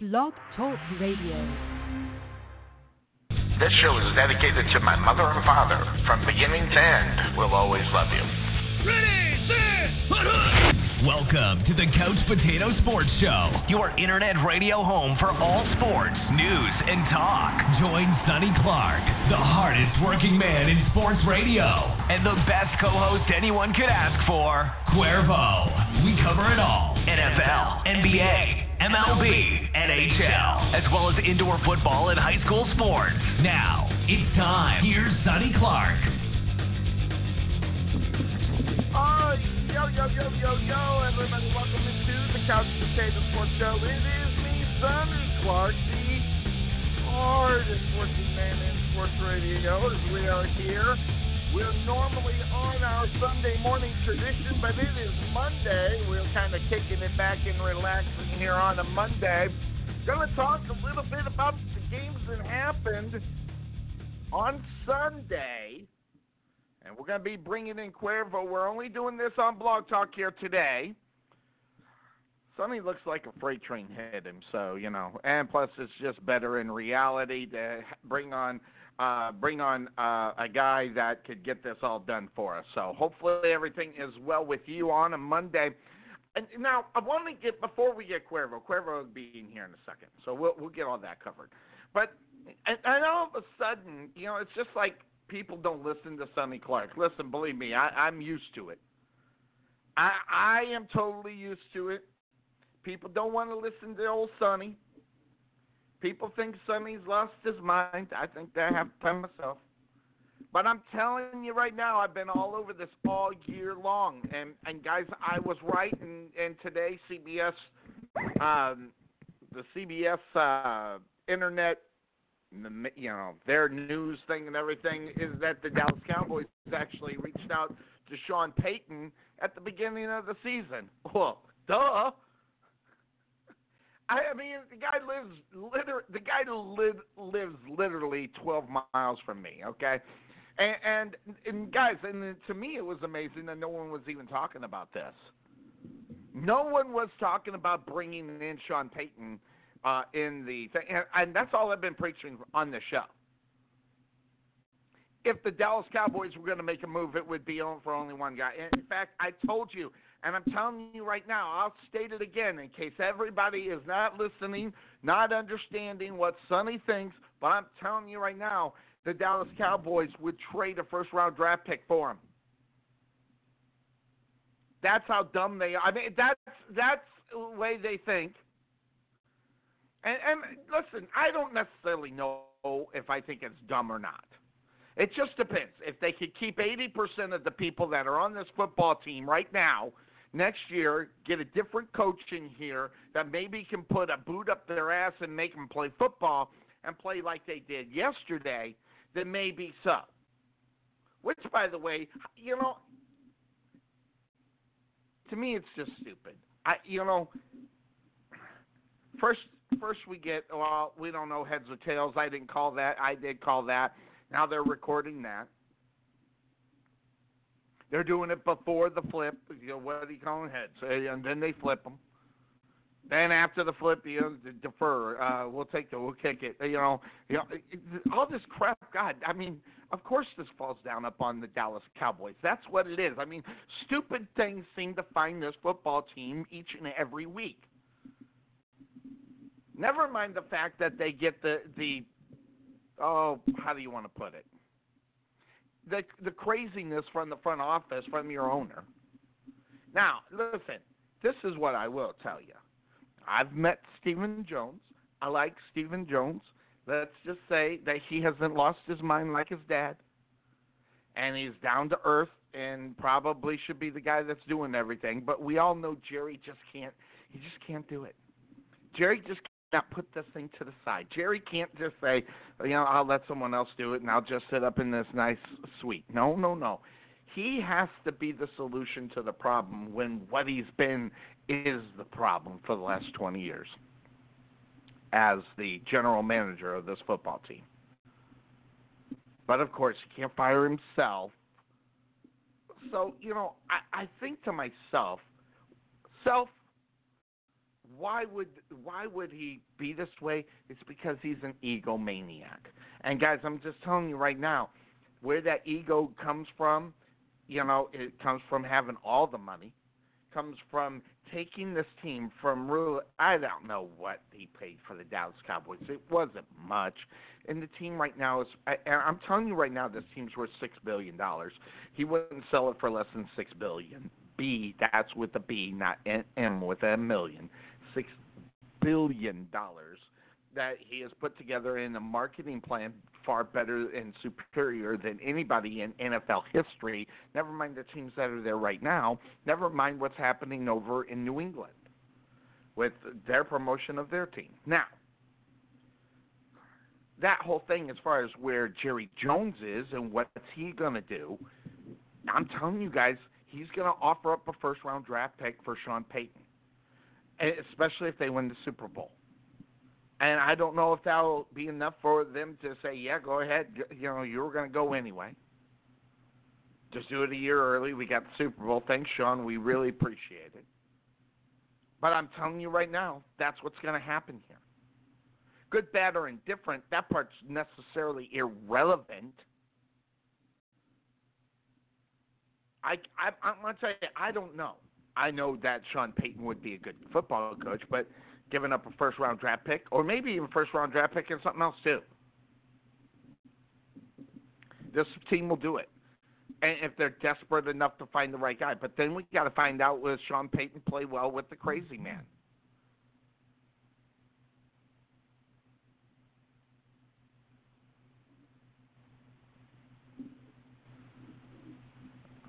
Blog Talk Radio. This show is dedicated to my mother and father. From beginning to end, we'll always love you. Ready, set, hut, Welcome to the Couch Potato Sports Show, your internet radio home for all sports, news, and talk. Join Sonny Clark, the hardest working man in sports radio, and the best co host anyone could ask for, Cuervo. We cover it all NFL, NBA, MLB, NHL, as well as indoor football and high school sports. Now, it's time. Here's Sonny Clark. Oh, yo, yo, yo, yo, yo, everybody, welcome into the Couch Potato Sports Show. It is me, Sonny Clark, the hardest working man in sports radio, as we are here. We're normally on our Sunday morning tradition, but it is Monday. We're kind of kicking it back and relaxing here on a Monday. Going to talk a little bit about the games that happened on Sunday. And we're going to be bringing in Cuervo. We're only doing this on Blog Talk here today. Sonny looks like a freight train hit him, so you know. And plus, it's just better in reality to bring on, uh, bring on uh, a guy that could get this all done for us. So hopefully everything is well with you on a Monday. And now I want to get before we get Cuervo. Cuervo will be in here in a second, so we'll we'll get all that covered. But and, and all of a sudden, you know, it's just like people don't listen to Sonny Clark. Listen, believe me, I, I'm used to it. I I am totally used to it. People don't want to listen to old Sonny. People think Sonny's lost his mind. I think that half the myself. But I'm telling you right now, I've been all over this all year long, and and guys, I was right. And and today, CBS, um, the CBS uh, internet you know their news thing and everything is that the Dallas Cowboys actually reached out to Sean Payton at the beginning of the season. Well, duh. I mean, the guy lives liter- the guy li- lives literally 12 miles from me. Okay, and, and and guys, and to me it was amazing that no one was even talking about this. No one was talking about bringing in Sean Payton uh, in the thing, and, and that's all I've been preaching on the show. If the Dallas Cowboys were going to make a move, it would be for only one guy. In fact, I told you, and I'm telling you right now, I'll state it again in case everybody is not listening, not understanding what Sonny thinks, but I'm telling you right now, the Dallas Cowboys would trade a first round draft pick for him. That's how dumb they are. I mean, that's that's the way they think. And, and listen, I don't necessarily know if I think it's dumb or not. It just depends. If they could keep 80% of the people that are on this football team right now, next year, get a different coach in here that maybe can put a boot up their ass and make them play football and play like they did yesterday, then maybe so. Which, by the way, you know, to me, it's just stupid. I, you know, first first we get well we don't know heads or tails i didn't call that i did call that now they're recording that they're doing it before the flip you know what do you call them heads and then they flip them then after the flip you know defer uh we'll take the we'll kick it you know you know all this crap god i mean of course this falls down upon the dallas cowboys. That's what it is. I mean stupid things seem to find this football team each and every week. Never mind the fact that they get the the oh how do you want to put it the the craziness from the front office from your owner. Now listen, this is what I will tell you. I've met Stephen Jones. I like Stephen Jones. Let's just say that he hasn't lost his mind like his dad, and he's down to earth and probably should be the guy that's doing everything. But we all know Jerry just can't. He just can't do it. Jerry just now put this thing to the side. Jerry can't just say, you know, I'll let someone else do it and I'll just sit up in this nice suite. No, no, no. He has to be the solution to the problem when what he's been is the problem for the last 20 years as the general manager of this football team. But of course, he can't fire himself. So, you know, I, I think to myself, self why would why would he be this way? It's because he's an egomaniac. And guys, I'm just telling you right now, where that ego comes from, you know, it comes from having all the money, comes from taking this team from real. I don't know what he paid for the Dallas Cowboys. It wasn't much, and the team right now is. I, I'm telling you right now, this team's worth six billion dollars. He wouldn't sell it for less than six billion. B, that's with a B, not M with a million. Six billion dollars that he has put together in a marketing plan far better and superior than anybody in NFL history. Never mind the teams that are there right now. Never mind what's happening over in New England with their promotion of their team. Now, that whole thing as far as where Jerry Jones is and what's he going to do, I'm telling you guys, he's going to offer up a first round draft pick for Sean Payton, especially if they win the Super Bowl. And I don't know if that'll be enough for them to say, yeah, go ahead. You know, you were going to go anyway. Just do it a year early. We got the Super Bowl. Thanks, Sean. We really appreciate it. But I'm telling you right now, that's what's going to happen here. Good, bad, or indifferent, that part's necessarily irrelevant. I, I, I'm going to tell you, I don't know. I know that Sean Payton would be a good football coach, but – giving up a first round draft pick, or maybe even first round draft pick and something else too. This team will do it. And if they're desperate enough to find the right guy. But then we got to find out will Sean Payton play well with the crazy man?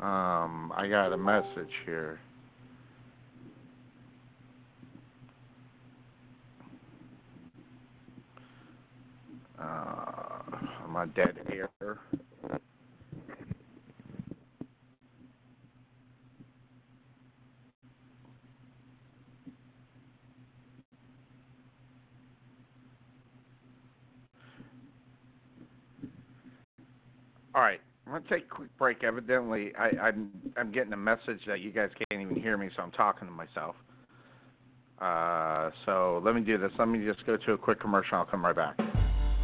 Um, I got a message here. Uh, my dead air. All right, I'm gonna take a quick break. Evidently, I, I'm I'm getting a message that you guys can't even hear me, so I'm talking to myself. Uh, so let me do this. Let me just go to a quick commercial. I'll come right back.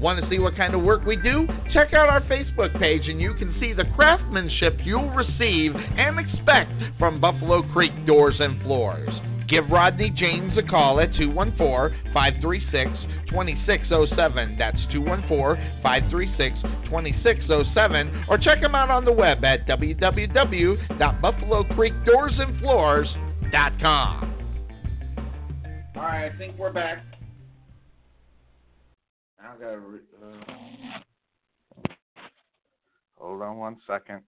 Want to see what kind of work we do? Check out our Facebook page and you can see the craftsmanship you'll receive and expect from Buffalo Creek Doors and Floors. Give Rodney James a call at 214 536 2607. That's 214 536 2607. Or check him out on the web at www.buffalocreekdoorsandfloors.com. All right, I think we're back. I gotta. Re- uh, hold on one second.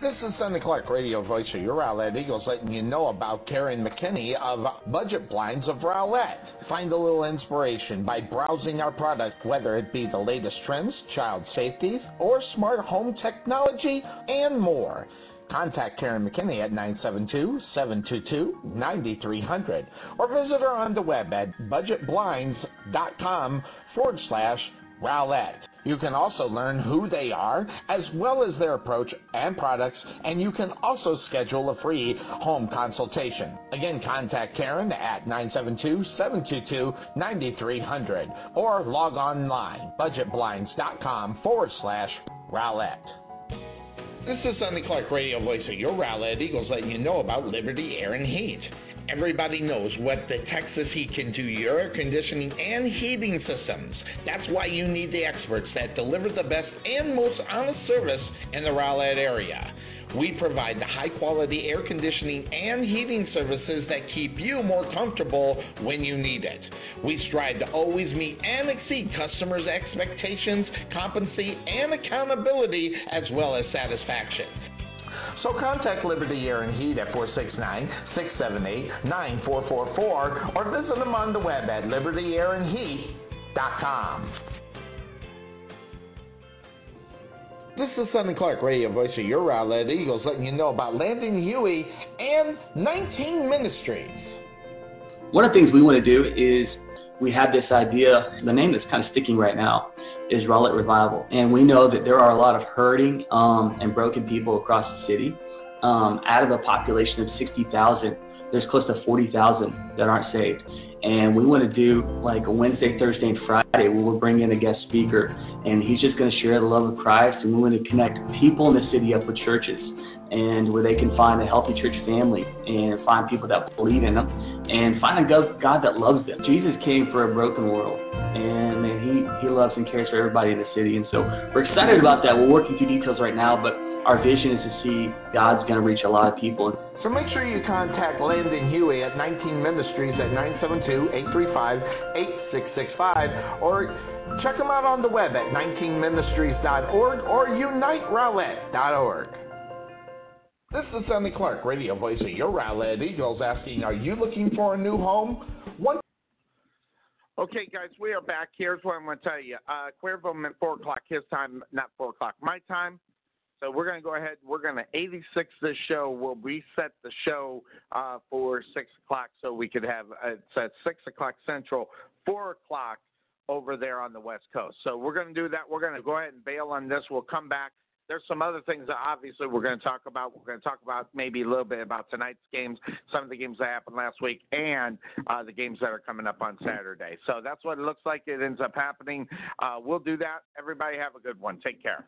This is Sonny Clark, radio voice of your Rowlett Eagles, letting you know about Karen McKinney of Budget Blinds of Rowlett. Find a little inspiration by browsing our product, whether it be the latest trends, child safety, or smart home technology, and more. Contact Karen McKinney at 972-722-9300 or visit her on the web at budgetblinds.com forward slash Rowlett. You can also learn who they are, as well as their approach and products, and you can also schedule a free home consultation. Again, contact Karen at 972-722-9300 or log online, budgetblinds.com forward slash Rowlett. This is Sonny Clark, radio voice of your Rowlett Eagles, letting you know about Liberty Air and Heat. Everybody knows what the Texas Heat can do to your air conditioning and heating systems. That's why you need the experts that deliver the best and most honest service in the Rowlett area. We provide the high quality air conditioning and heating services that keep you more comfortable when you need it. We strive to always meet and exceed customers' expectations, competency, and accountability, as well as satisfaction. So contact Liberty Air and Heat at 469-678-9444 or visit them on the web at libertyairandheat.com. This is Sonny Clark, radio voice of your Rowlett Eagles, letting you know about Landon Huey and 19 Ministries. One of the things we want to do is we have this idea, the name that's kind of sticking right now is Revival. And we know that there are a lot of hurting um, and broken people across the city. Um, out of a population of 60,000, there's close to 40,000 that aren't saved. And we want to do like a Wednesday, Thursday, and Friday where we'll bring in a guest speaker and he's just going to share the love of Christ. And we want to connect people in the city up with churches and where they can find a healthy church family and find people that believe in them and find a God that loves them. Jesus came for a broken world and man, he, he loves and cares for everybody in the city. And so we're excited about that. We're working through details right now, but our vision is to see God's going to reach a lot of people. So make sure you contact Landon Huey at 19 Ministries at 972-835-8665 or check them out on the web at 19ministries.org or uniterowlett.org. This is Sonny Clark, radio voice of your Rowlett Eagles, asking, are you looking for a new home? One Okay, guys, we are back. Here's what I'm going to tell you. Uh, Cuervo meant 4 o'clock his time, not 4 o'clock my time. So we're going to go ahead. We're going to 86 this show. We'll reset the show uh, for 6 o'clock so we could have uh, it's at 6 o'clock Central, 4 o'clock over there on the West Coast. So we're going to do that. We're going to go ahead and bail on this. We'll come back. There's some other things that obviously we're going to talk about. We're going to talk about maybe a little bit about tonight's games, some of the games that happened last week, and uh, the games that are coming up on Saturday. So that's what it looks like it ends up happening. Uh, we'll do that. Everybody have a good one. Take care.